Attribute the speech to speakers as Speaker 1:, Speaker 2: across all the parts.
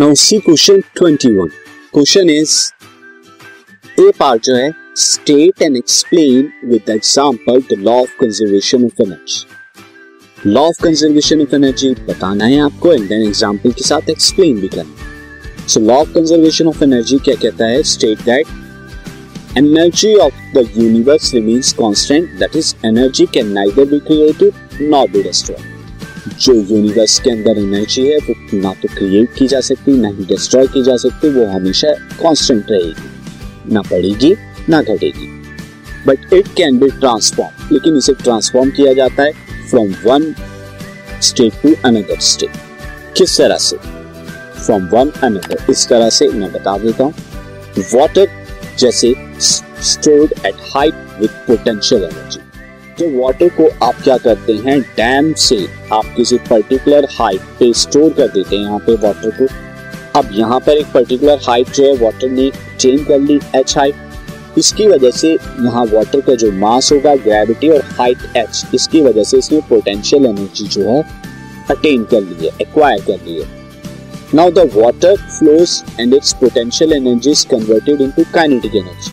Speaker 1: Now C question 21 question is a part जो है state and explain with example the law of conservation of energy law of conservation of energy बताना है आपको and then example के साथ explain भी करना है। So law of conservation of energy क्या कहता है? State that energy of the universe remains constant that is energy can neither be created nor be destroyed जो यूनिवर्स के अंदर एनर्जी है, वो ना तो क्रिएट की जा सकती, ना ही डिस्ट्रॉय की जा सकती, वो हमेशा कांस्टेंट रहेगी। ना बढ़ेगी, ना घटेगी। But it can be transform लेकिन इसे ट्रांसफॉर्म किया जाता है from one state to another state किस तरह से? फ्रॉम वन अनदर इस तरह से मैं बता देता हूँ। वाटर जैसे stored at height with potential energy तो वाटर को आप क्या करते हैं? डैम से आप किसी पर्टिकुलर हाइट पे स्टोर कर देते हैं यहाँ पे वाटर को। अब यहाँ पर एक पर्टिकुलर हाइट जो है वाटर ने चेंज कर ली एच हाइट इसकी वजह से यहाँ वाटर का जो मास होगा ग्रेविटी और हाइट एच इसकी वजह से इसने पोटेंशियल एनर्जी जो है अटेन कर ली है एक्वायर कर ली है। Now the water flows and its potential energy is converted into kinetic energy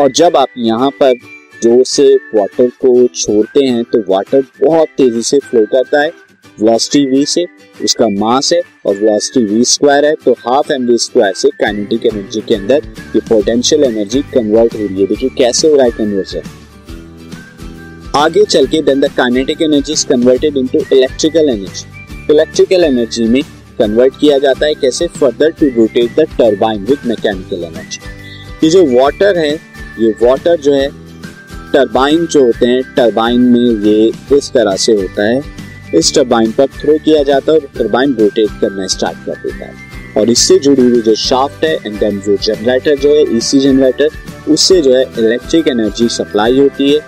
Speaker 1: और जब आप यहाँ पर ज़ोर से वाटर को छोड़ते हैं तो वाटर बहुत तेज़ी से फ्लो करता है। वेलोसिटी v से, उसका मास है और वेलोसिटी v स्क्वायर है तो हाफ़ एम वी स्क्वायर से काइनेटिक एनर्जी के अंदर ये पोटेंशियल एनर्जी कन्वर्ट हो रही है। देखिए कैसे हो रहा है कन्वर्जन आगे चल के then the kinetic energy is converted into electrical energy electrical energy में कन्वर्ट किया जाता है कैसे? Further to rotate the turbine with mechanical energy ये जो वाटर है, ये वाटर जो है टरबाइन जो होते हैं टरबाइन में ये इस तरह से होता है। इस टरबाइन पर थ्रो किया जाता है और टरबाइन रोटेट करना स्टार्ट कर देता है। और इससे जुड़ी हुई जो शाफ्ट है एंड देन जो जनरेटर जो है ईसी जनरेटर उससे जो है इलेक्ट्रिक एनर्जी सप्लाई होती है।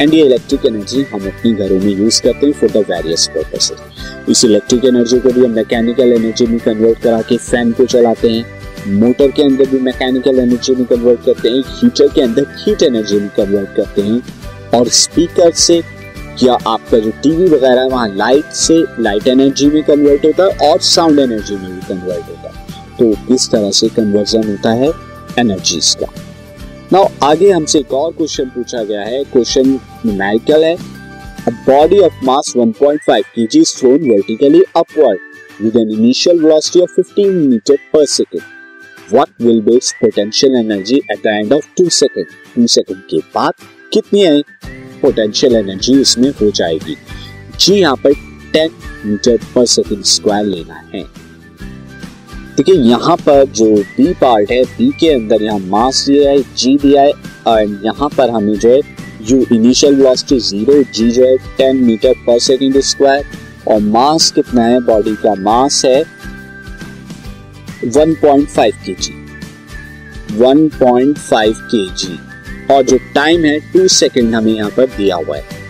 Speaker 1: एंड ये इलेक्ट्रिक एनर्जी हम अपने घरों में यूज़ करते हैं फॉर द वेरियस पर्पसेस इस इलेक्ट्रिक एनर्जी को भी हम मैकेनिकल एनर्जी में कन्वर्ट करा के फ़ैन को चलाते हैं। मोटर के अंदर भी मैकेनिकल एनर्जी में कन्वर्ट करते हैं हीटर के अंदर हीट एनर्जी में कन्वर्ट करते हैं। और स्पीकर से या आपका जो टीवी वगैरह है, वहाँ लाइट से लाइट एनर्जी में कन्वर्ट होता है और साउंड एनर्जी में भी कन्वर्ट होता है। तो इस तरह से कन्वर्जन होता है एनर्जीज का। नाउ आगे हमसे एक और क्वेश्चन पूछा गया है। क्वेश्चन न्यूमेरिकल है। Body of mass 1.5 kg is thrown vertically upward with an initial velocity of 15 meter per second. Will be its potential energy at the end of 2 second 2 second के बाद कितनी पोटेंशियल एनर्जी इसमें हो जाएगी। G यहाँ पर 10 metre per second square लेना है। देखिए, यहाँ पर जो बी पार्ट है बी के अंदर यहाँ मास दिया है जी दिया है और यहाँ पर हमें जो है U initial velocity zero G जो है ten meter per second square और मास कितना है? बॉडी का मास है 1.5 केजी 1.5 केजी और जो टाइम है टू सेकेंड हमें यहाँ पर दिया हुआ है।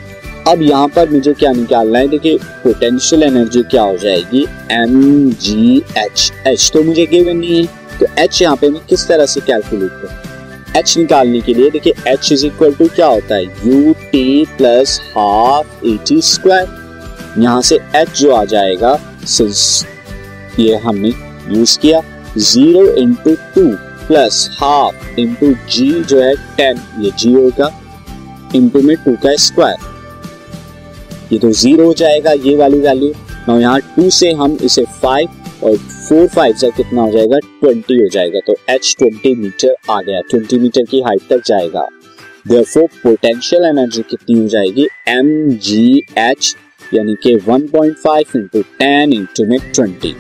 Speaker 1: अब यहाँ पर मुझे क्या निकालना है? देखिए पोटेंशियल एनर्जी क्या हो जाएगी? एम जी एच एच तो मुझे गिवन नहीं है। तो एच यहाँ पे मैं किस तरह से कैलकुलेट करूँ? एच निकालने के लिए देखिए एच इज़ इक्वल टू क्या होता है? U T plus half A T square यहाँ से एच जो आ जाएगा सिंस ये हमने यूज़ किया zero into two plus half into G जो है टेन ये जी होगा इंटू में टू का स्क्वायर ये तो ज़ीरो हो जाएगा, ये वाली वैल्यू ना यहाँ टू से हम इसे फाइव और फोर फाइव से कितना हो जाएगा? ट्वेंटी हो जाएगा. तो एच ट्वेंटी मीटर आ गया. ट्वेंटी मीटर की हाइट तक जाएगा. देयरफॉर पोटेंशियल एनर्जी कितनी हो जाएगी? एम जी एच यानी कि 1.5 point five into ten into में ट्वेंटी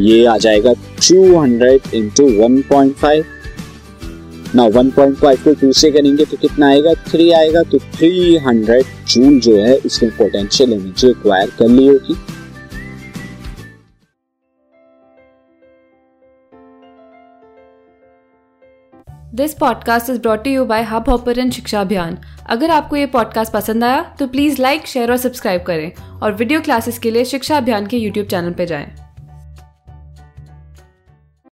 Speaker 1: ये आ जाएगा 200 hundred into one point five ना वन पॉइंट फाइव को टू से करेंगे तो कितना आएगा? थ्री आएगा तो थ्री हंड्रेड जूल जो है इसने पोटेंशियल एनर्जी एक्वायर कर ली होगी।
Speaker 2: This podcast is brought you by Hub Hopper Shiksha Abhiyan अगर आपको ये पॉडकास्ट पसंद आया तो प्लीज़ लाइक शेयर और सब्सक्राइब करें। और वीडियो क्लासेस के लिए शिक्षा अभियान के यूट्यूब चैनल पर जाएँ।